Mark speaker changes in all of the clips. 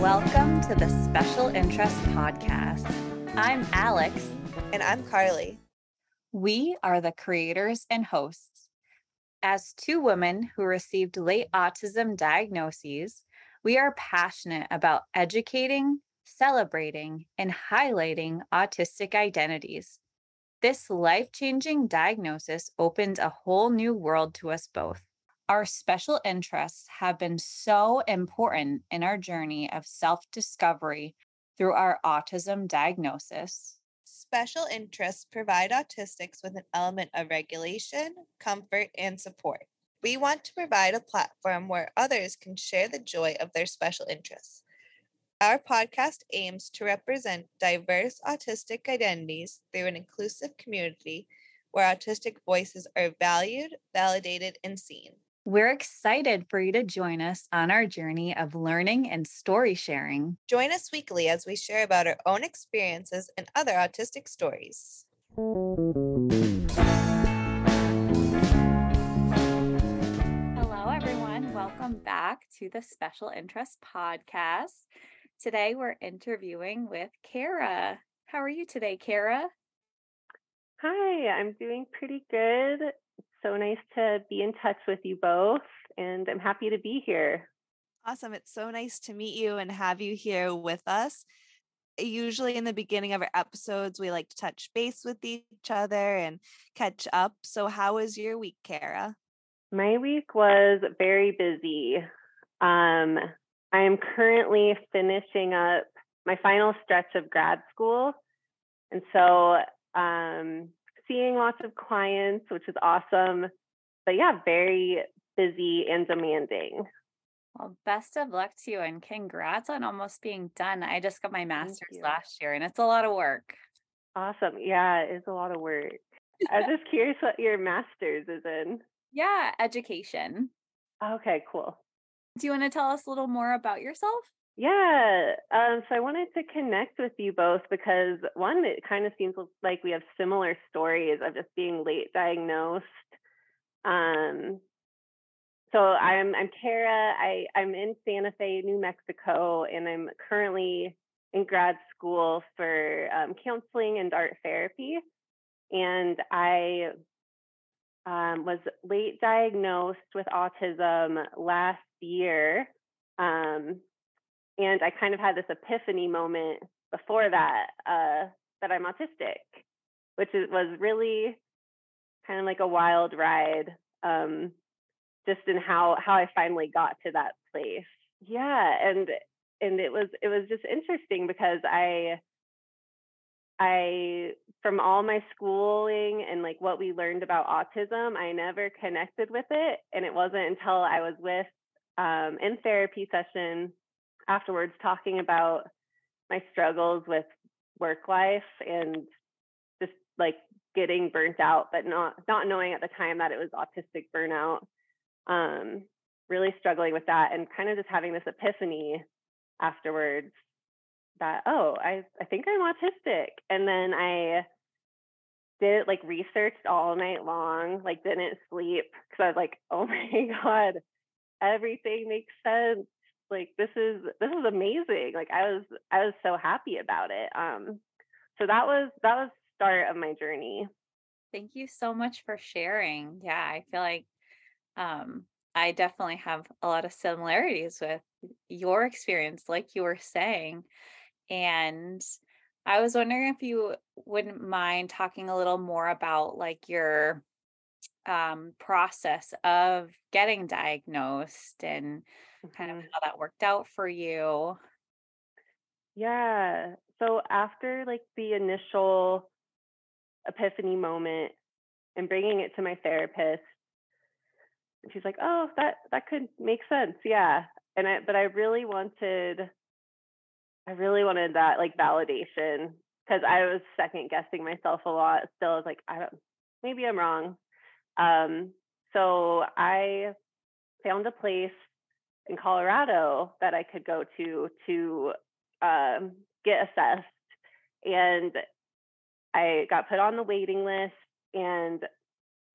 Speaker 1: Welcome to the Special Interest Podcast. I'm Alex.
Speaker 2: And I'm Karly.
Speaker 1: We are the creators and hosts. As two women who received late autism diagnoses, we are passionate about educating, celebrating, and highlighting autistic identities. This life changing diagnosis opened a whole new world to us both. Our special interests have been so important in our journey of self discovery through our autism diagnosis.
Speaker 2: Special interests provide autistics with an element of regulation, comfort, and support. We want to provide a platform where others can share the joy of their special interests. Our podcast aims to represent diverse autistic identities through an inclusive community where autistic voices are valued, validated, and seen.
Speaker 1: We're excited for you to join us on our journey of learning and story sharing.
Speaker 2: Join us weekly as we share about our own experiences and other autistic stories.
Speaker 1: Hello, everyone. Welcome back to the Special Interest Podcast. Today we're interviewing with Kara. How are you today, Kara?
Speaker 3: Hi, I'm doing pretty good so nice to be in touch with you both, and I'm happy to be here.
Speaker 2: Awesome. It's so nice to meet you and have you here with us. Usually, in the beginning of our episodes, we like to touch base with each other and catch up. So, how was your week, Kara?
Speaker 3: My week was very busy. Um, I am currently finishing up my final stretch of grad school. And so um, seeing lots of clients, which is awesome. But yeah, very busy and demanding.
Speaker 1: Well, best of luck to you and congrats on almost being done. I just got my master's last year and it's a lot of work.
Speaker 3: Awesome. Yeah, it is a lot of work. I was just curious what your master's is in.
Speaker 1: Yeah, education.
Speaker 3: Okay, cool.
Speaker 1: Do you want to tell us a little more about yourself?
Speaker 3: Yeah. Um, so I wanted to connect with you both because one, it kind of seems like we have similar stories of just being late diagnosed. Um, so I'm I'm Kara. I I'm in Santa Fe, New Mexico, and I'm currently in grad school for um, counseling and art therapy. And I um, was late diagnosed with autism last year. Um, and I kind of had this epiphany moment before that uh, that I'm autistic, which is, was really kind of like a wild ride, um, just in how how I finally got to that place. Yeah, and and it was it was just interesting because I I from all my schooling and like what we learned about autism, I never connected with it, and it wasn't until I was with um, in therapy session afterwards talking about my struggles with work life and just like getting burnt out but not not knowing at the time that it was autistic burnout um really struggling with that and kind of just having this epiphany afterwards that oh i i think i'm autistic and then i did like researched all night long like didn't sleep because i was like oh my god everything makes sense like this is this is amazing like i was i was so happy about it um so that was that was start of my journey.
Speaker 1: Thank you so much for sharing yeah i feel like um i definitely have a lot of similarities with your experience like you were saying and i was wondering if you wouldn't mind talking a little more about like your um, process of getting diagnosed and kind of
Speaker 3: Mhm.
Speaker 1: how that worked out for you.
Speaker 3: yeah so after like the initial epiphany moment and bringing it to my therapist she's like oh that that could make sense yeah and i but i really wanted i really wanted that like validation because i was second guessing myself a lot still i was like i don't maybe i'm wrong um so i found a place in colorado that i could go to to um, get assessed and I got put on the waiting list and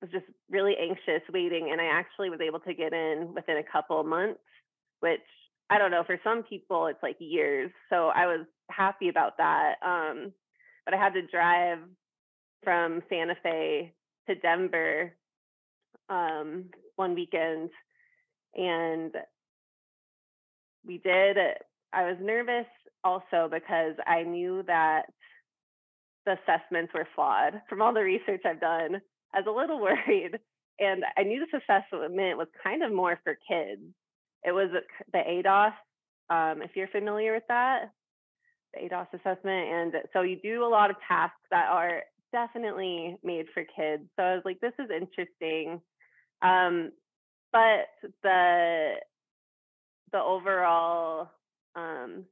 Speaker 3: was just really anxious waiting. And I actually was able to get in within a couple months, which I don't know, for some people, it's like years. So I was happy about that. Um, but I had to drive from Santa Fe to Denver um, one weekend. And we did, I was nervous also because I knew that the assessments were flawed from all the research I've done. I was a little worried. And I knew this assessment was kind of more for kids. It was the ADOS, um, if you're familiar with that, the ADOS assessment. And so you do a lot of tasks that are definitely made for kids. So I was like, this is interesting. Um, but the the overall um,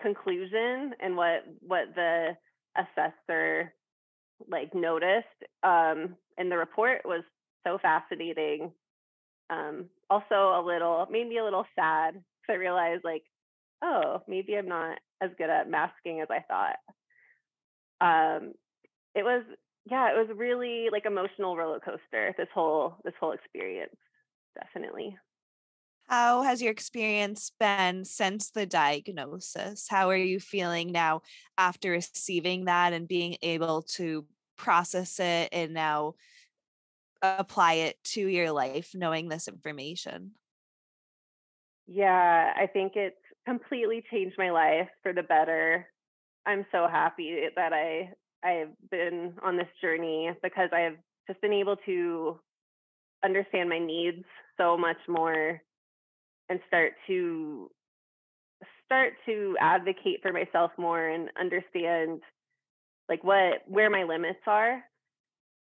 Speaker 3: conclusion and what what the assessor like noticed um, in the report was so fascinating. Um, also a little made me a little sad because I realized like, oh, maybe I'm not as good at masking as I thought. Um, it was yeah, it was really like emotional roller coaster. This whole this whole experience, definitely.
Speaker 2: How has your experience been since the diagnosis? How are you feeling now after receiving that and being able to process it and now apply it to your life, knowing this information?
Speaker 3: Yeah, I think it's completely changed my life for the better. I'm so happy that I I've been on this journey because I've just been able to understand my needs so much more and start to start to advocate for myself more and understand like what where my limits are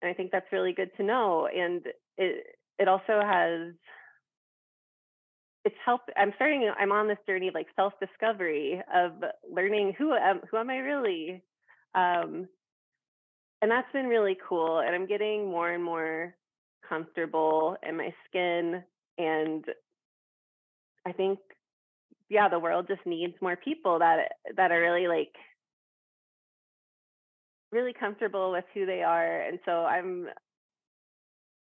Speaker 3: and i think that's really good to know and it it also has it's helped i'm starting i'm on this journey of like self discovery of learning who am who am i really? Um and that's been really cool and i'm getting more and more comfortable in my skin and i think yeah the world just needs more people that that are really like really comfortable with who they are and so i'm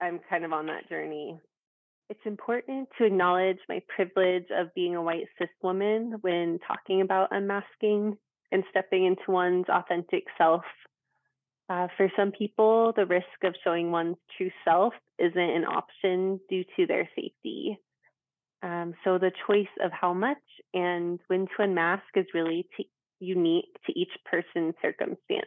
Speaker 3: i'm kind of on that journey it's important to acknowledge my privilege of being a white cis woman when talking about unmasking and stepping into one's authentic self uh, for some people, the risk of showing one's true self isn't an option due to their safety. Um, so the choice of how much and when to unmask is really t- unique to each person's circumstance.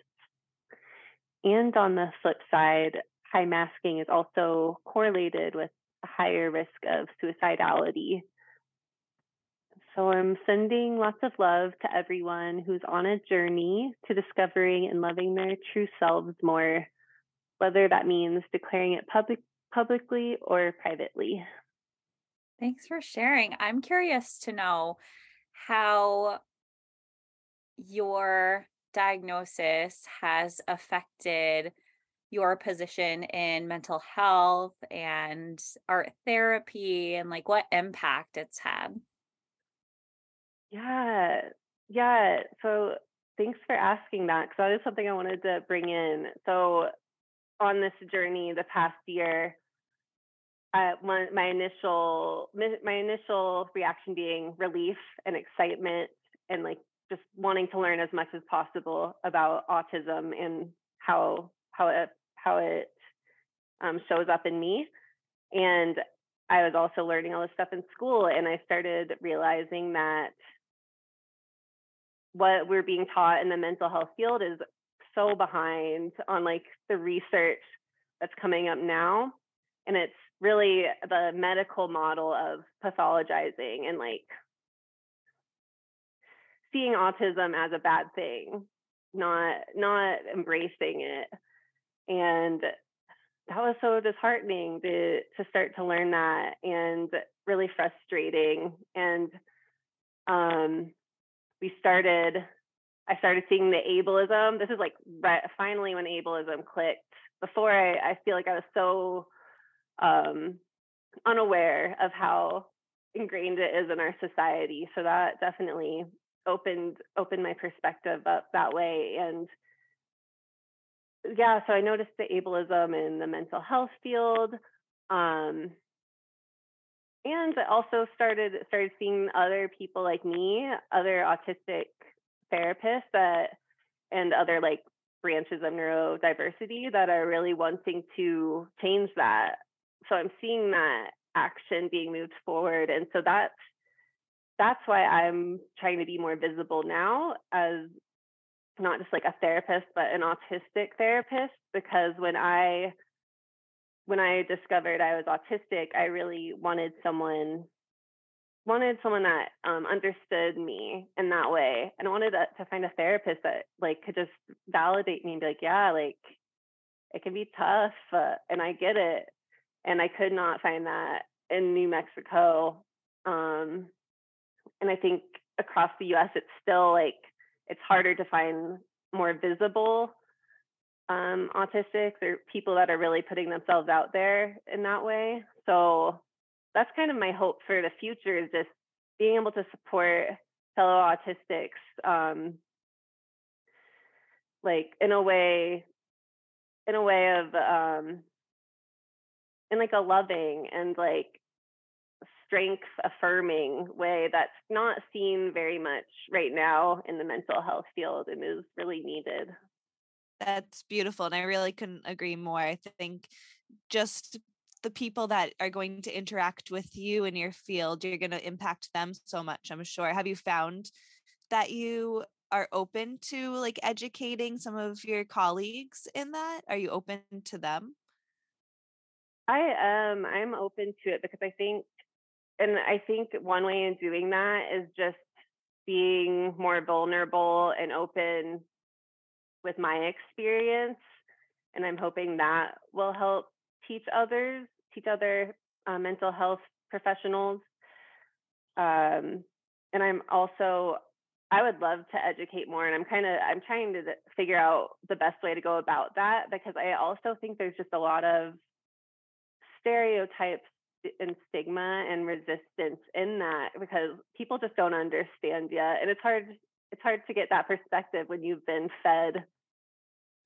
Speaker 3: And on the flip side, high masking is also correlated with a higher risk of suicidality so I'm sending lots of love to everyone who's on a journey to discovering and loving their true selves more, whether that means declaring it public publicly or privately.
Speaker 1: Thanks for sharing. I'm curious to know how your diagnosis has affected your position in mental health and art therapy and like what impact it's had.
Speaker 3: Yeah. Yeah. So thanks for asking that because that is something I wanted to bring in. So on this journey the past year, uh, my, my initial my initial reaction being relief and excitement and like just wanting to learn as much as possible about autism and how how it how it um, shows up in me. And i was also learning all this stuff in school and i started realizing that what we're being taught in the mental health field is so behind on like the research that's coming up now. And it's really the medical model of pathologizing and like seeing autism as a bad thing not not embracing it and that was so disheartening to to start to learn that and really frustrating and um we started I started seeing the ableism. This is like right, finally when ableism clicked. Before I, I feel like I was so um, unaware of how ingrained it is in our society. So that definitely opened opened my perspective up that way. And yeah, so I noticed the ableism in the mental health field. Um, and I also started started seeing other people like me, other autistic therapists that and other like branches of neurodiversity that are really wanting to change that. So I'm seeing that action being moved forward. And so that's that's why I'm trying to be more visible now as not just like a therapist, but an autistic therapist, because when I when I discovered I was autistic, I really wanted someone wanted someone that um, understood me in that way, and I wanted to, to find a therapist that like could just validate me and be like, yeah, like it can be tough, uh, and I get it, and I could not find that in New Mexico, um, and I think across the U.S. it's still like it's harder to find more visible um, autistics or people that are really putting themselves out there in that way. So that's kind of my hope for the future is just being able to support fellow autistics um, like in a way in a way of um in like a loving and like strength affirming way that's not seen very much right now in the mental health field and is really needed.
Speaker 4: That's beautiful and i really couldn't agree more i think just the people that are going to interact with you in your field you're going to impact them so much i'm sure. Have you found that you are open to like educating some of your colleagues in that? Are you open to them?
Speaker 3: I am i'm open to it because i think and i think one way in doing that is just being more vulnerable and open with my experience and i'm hoping that will help teach others teach other uh, mental health professionals um, and i'm also i would love to educate more and i'm kind of i'm trying to figure out the best way to go about that because i also think there's just a lot of stereotypes and stigma and resistance in that because people just don't understand yet and it's hard it's hard to get that perspective when you've been fed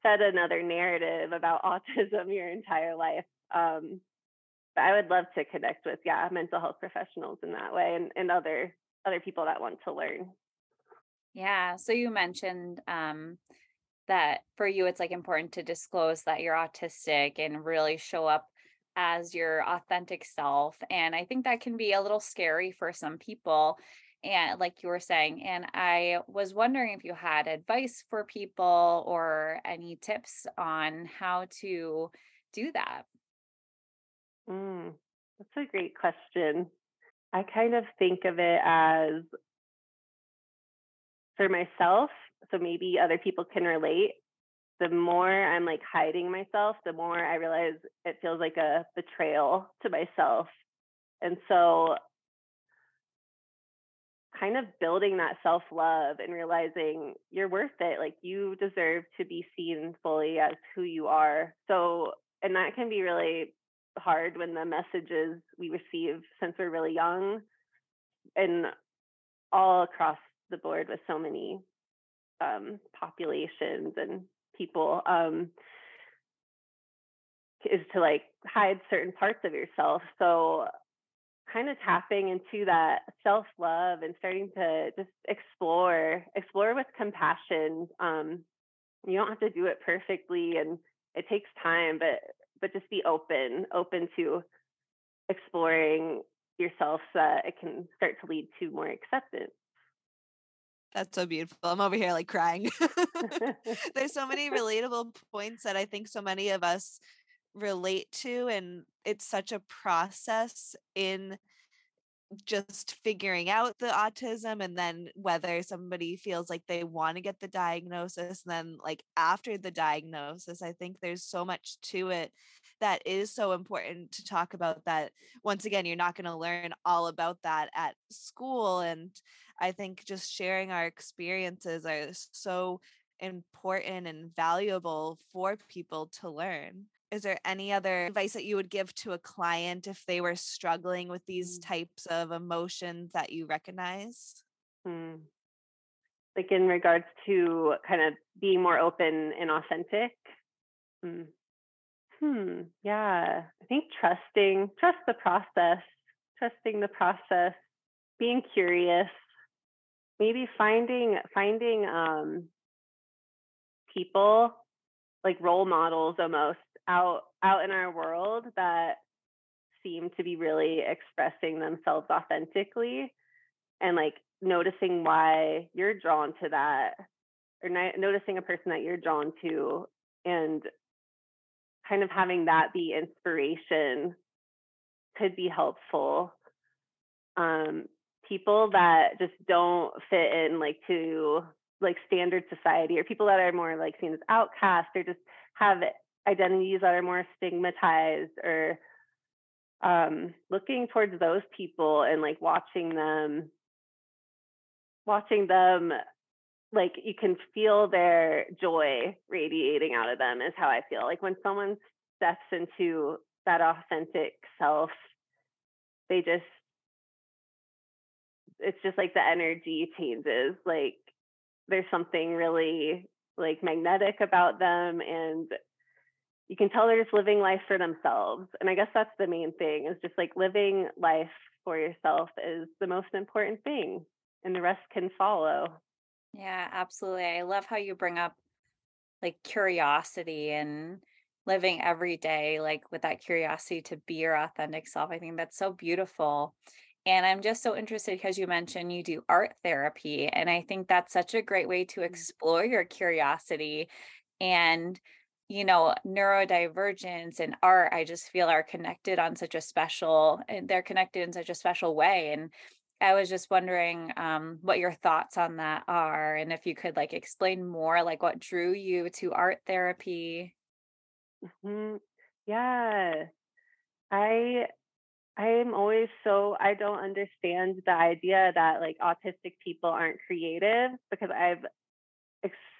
Speaker 3: fed another narrative about autism your entire life. Um, but I would love to connect with, yeah, mental health professionals in that way and, and other other people that want to learn.
Speaker 1: Yeah. So you mentioned um, that for you, it's like important to disclose that you're autistic and really show up as your authentic self. And I think that can be a little scary for some people and like you were saying and i was wondering if you had advice for people or any tips on how to do that
Speaker 3: mm, that's a great question i kind of think of it as for myself so maybe other people can relate the more i'm like hiding myself the more i realize it feels like a betrayal to myself and so kind of building that self love and realizing you're worth it. Like you deserve to be seen fully as who you are. So, and that can be really hard when the messages we receive since we're really young and all across the board with so many um, populations and people um, is to like hide certain parts of yourself. So kind of tapping into that self love and starting to just explore, explore with compassion. Um, you don't have to do it perfectly, and it takes time, but but just be open, open to exploring yourself so that it can start to lead to more acceptance.
Speaker 4: That's so beautiful. I'm over here like crying. There's so many relatable points that I think so many of us relate to and it's such a process in just figuring out the autism and then whether somebody feels like they want to get the diagnosis and then like after the diagnosis i think there's so much to it that is so important to talk about that once again you're not going to learn all about that at school and i think just sharing our experiences are so important and valuable for people to learn is there any other advice that you would give to a client if they were struggling with these mm. types of emotions that you recognize? Hmm.
Speaker 3: Like in regards to kind of being more open and authentic? Hmm. Hmm. Yeah. I think trusting, trust the process, trusting the process, being curious, maybe finding finding um people like role models almost out out in our world that seem to be really expressing themselves authentically and like noticing why you're drawn to that or noticing a person that you're drawn to and kind of having that be inspiration could be helpful um, people that just don't fit in like to like standard society or people that are more like seen as outcasts or just have identities that are more stigmatized or um, looking towards those people and like watching them watching them like you can feel their joy radiating out of them is how I feel. Like when someone steps into that authentic self, they just it's just like the energy changes. Like there's something really like magnetic about them and you can tell they're just living life for themselves. And I guess that's the main thing is just like living life for yourself is the most important thing and the rest can follow.
Speaker 1: Yeah, absolutely. I love how you bring up like curiosity and living every day like with that curiosity to be your authentic self. I think that's so beautiful. And I'm just so interested because you mentioned you do art therapy. And I think that's such a great way to mm. explore your curiosity. And, you know, neurodivergence and art, I just feel are connected on such a special, and they're connected in such a special way. And I was just wondering um, what your thoughts on that are, and if you could like explain more, like what drew you to art therapy.
Speaker 3: Mm-hmm. Yeah, I I am always so I don't understand the idea that like autistic people aren't creative because I've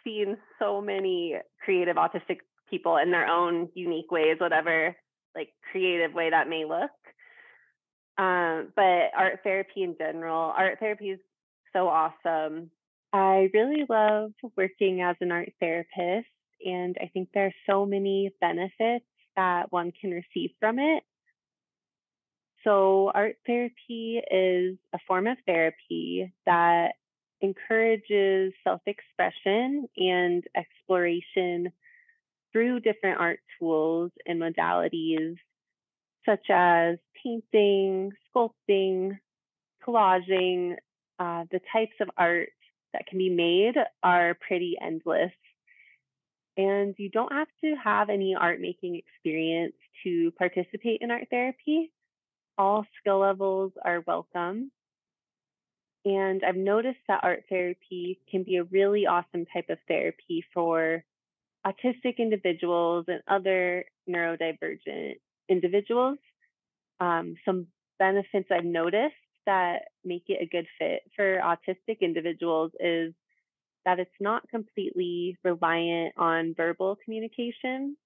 Speaker 3: seen so many creative autistic people in their own unique ways, whatever like creative way that may look. Um, but art therapy in general, art therapy is so awesome. I really love working as an art therapist, and I think there are so many benefits that one can receive from it. So, art therapy is a form of therapy that encourages self expression and exploration through different art tools and modalities such as painting, sculpting, collaging. Uh, the types of art that can be made are pretty endless. And you don't have to have any art making experience to participate in art therapy. All skill levels are welcome. And I've noticed that art therapy can be a really awesome type of therapy for autistic individuals and other neurodivergent individuals. Um, some benefits I've noticed that make it a good fit for autistic individuals is that it's not completely reliant on verbal communication.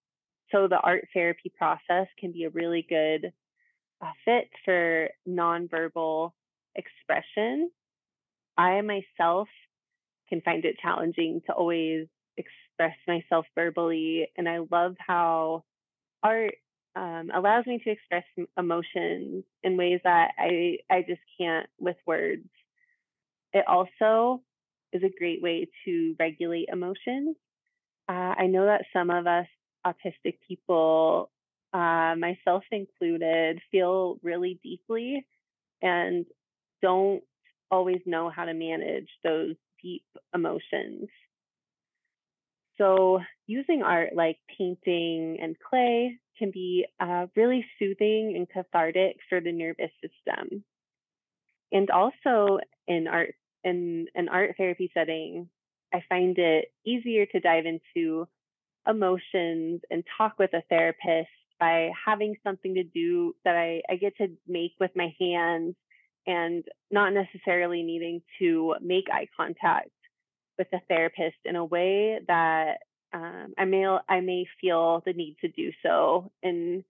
Speaker 3: So the art therapy process can be a really good fit for nonverbal expression. I myself can find it challenging to always express myself verbally, and I love how art um, allows me to express emotions in ways that I I just can't with words. It also is a great way to regulate emotions. Uh, I know that some of us autistic people, uh, myself included, feel really deeply and don't always know how to manage those deep emotions. So, using art like painting and clay can be uh, really soothing and cathartic for the nervous system. And also in art in an art therapy setting, I find it easier to dive into emotions and talk with a therapist by having something to do that I, I get to make with my hands and not necessarily needing to make eye contact with a therapist in a way that um, I may I may feel the need to do so in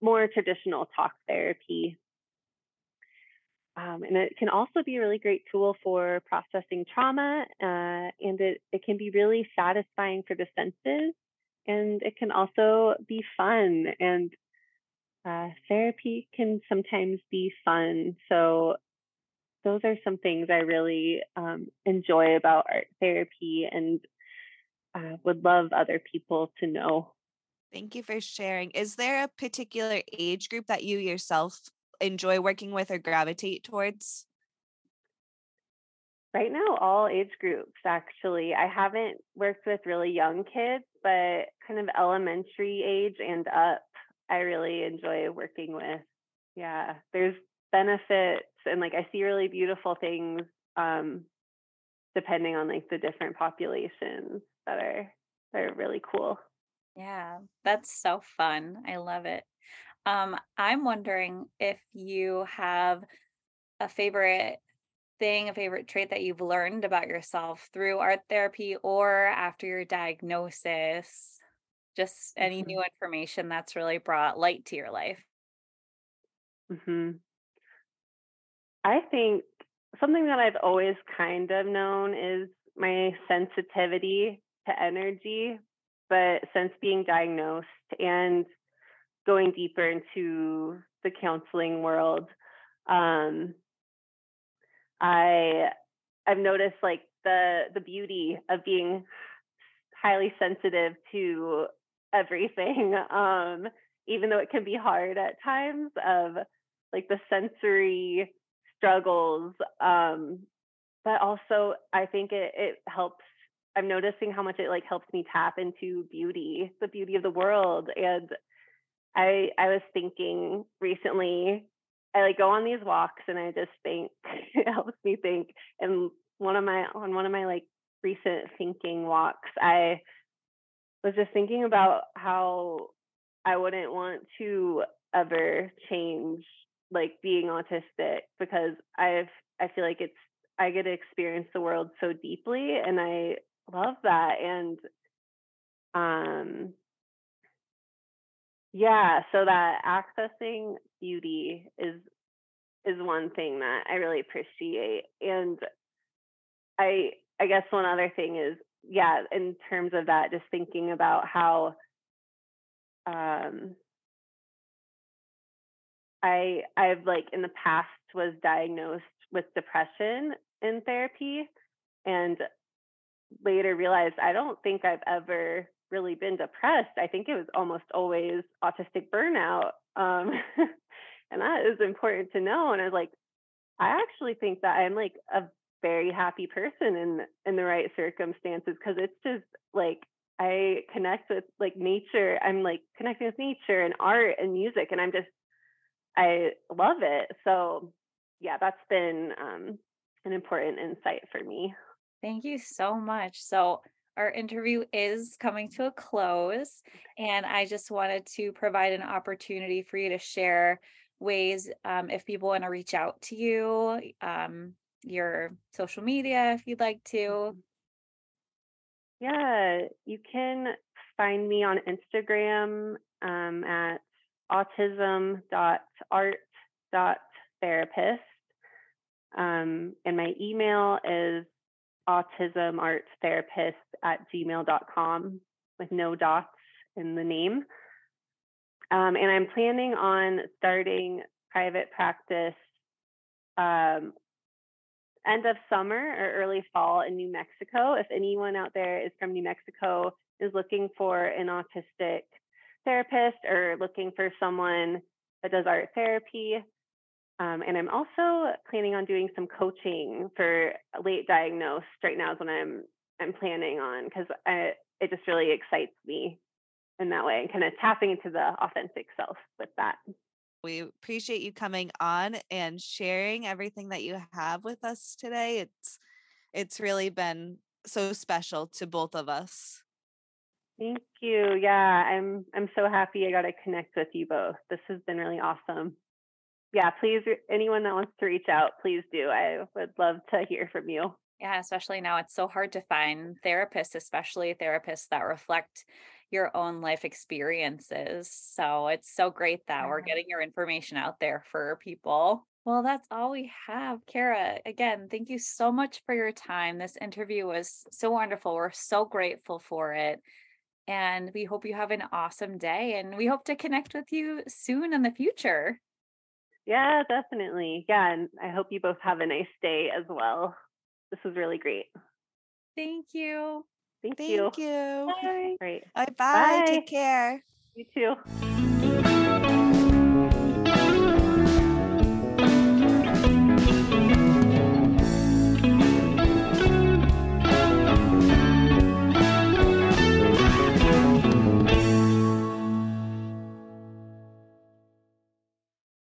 Speaker 3: more traditional talk therapy. Um, and it can also be a really great tool for processing trauma, uh, and it, it can be really satisfying for the senses and it can also be fun. And uh, therapy can sometimes be fun. So those are some things I really um, enjoy about art therapy and uh, would love other people to know.
Speaker 4: Thank you for sharing. Is there a particular age group that you yourself enjoy working with or gravitate towards?
Speaker 3: Right now, all age groups actually. I haven't worked with really young kids, but kind of elementary age and up, I really enjoy working with. Yeah, there's benefits and like I see really beautiful things um, depending on like the different populations that are that are really cool.
Speaker 1: Yeah, that's so fun. I love it. Um, I'm wondering if you have a favorite thing, a favorite trait that you've learned about yourself through art therapy or after your diagnosis. Just any
Speaker 3: Mm-hmm.
Speaker 1: new information that's really brought light to your life.
Speaker 3: hmm I think something that I've always kind of known is my sensitivity to energy, but since being diagnosed and going deeper into the counseling world, um, I I've noticed like the the beauty of being highly sensitive to everything, um, even though it can be hard at times of like the sensory struggles. Um, but also I think it it helps I'm noticing how much it like helps me tap into beauty, the beauty of the world. And I I was thinking recently, I like go on these walks and I just think it helps me think. And one of my on one of my like recent thinking walks, I was just thinking about how I wouldn't want to ever change like being autistic because I've I feel like it's I get to experience the world so deeply and I love that and um yeah so that accessing beauty is is one thing that I really appreciate and I I guess one other thing is yeah in terms of that just thinking about how um I I've like in the past was diagnosed with depression in therapy and later realized I don't think I've ever really been depressed. I think it was almost always autistic burnout. Um, and that is important to know. And I was like, I actually think that I'm like a very happy person in in the right circumstances because it's just like I connect with like nature. I'm like connecting with nature and art and music, and I'm just I love it. So yeah, that's been um, an important insight for me.
Speaker 1: Thank you so much. So, our interview is coming to a close, and I just wanted to provide an opportunity for you to share ways um, if people want to reach out to you, um, your social media, if you'd like to.
Speaker 3: Mhm. Yeah, you can find me on Instagram um, at autism.art.therapist. Um, and my email is autismarttherapist at gmail.com with no dots in the name. Um, and I'm planning on starting private practice um, end of summer or early fall in New Mexico. If anyone out there is from New Mexico, is looking for an autistic therapist or looking for someone that does art therapy. Um, and I'm also planning on doing some coaching for late diagnosed. Right now is when I'm I'm planning on because it just really excites me in that way and kind of tapping into the authentic self with that.
Speaker 4: We appreciate you coming on and sharing everything that you have with us today. It's it's really been so special to both of us.
Speaker 3: Thank you. Yeah, I'm I'm so happy I got to connect with you both. This has been really awesome. Yeah, please anyone that wants to reach out, please do. I would love to hear from you.
Speaker 1: Yeah, especially now it's so hard to find therapists, especially therapists that reflect your own life experiences. So it's so great that we're getting your information out there for people. Well, that's all we have. Kara, again, thank you so much for your time. This interview was so wonderful. We're so grateful for it. And we hope you have an awesome day and we hope to connect with you soon in the future.
Speaker 3: Yeah, definitely. Yeah. And I hope you both have a nice day as well. This was really great.
Speaker 1: Thank you.
Speaker 3: Thank, you.
Speaker 4: Thank
Speaker 3: you.
Speaker 4: you.
Speaker 3: Bye. Right.
Speaker 4: Bye.
Speaker 3: Bye.
Speaker 4: Take care.
Speaker 3: You too.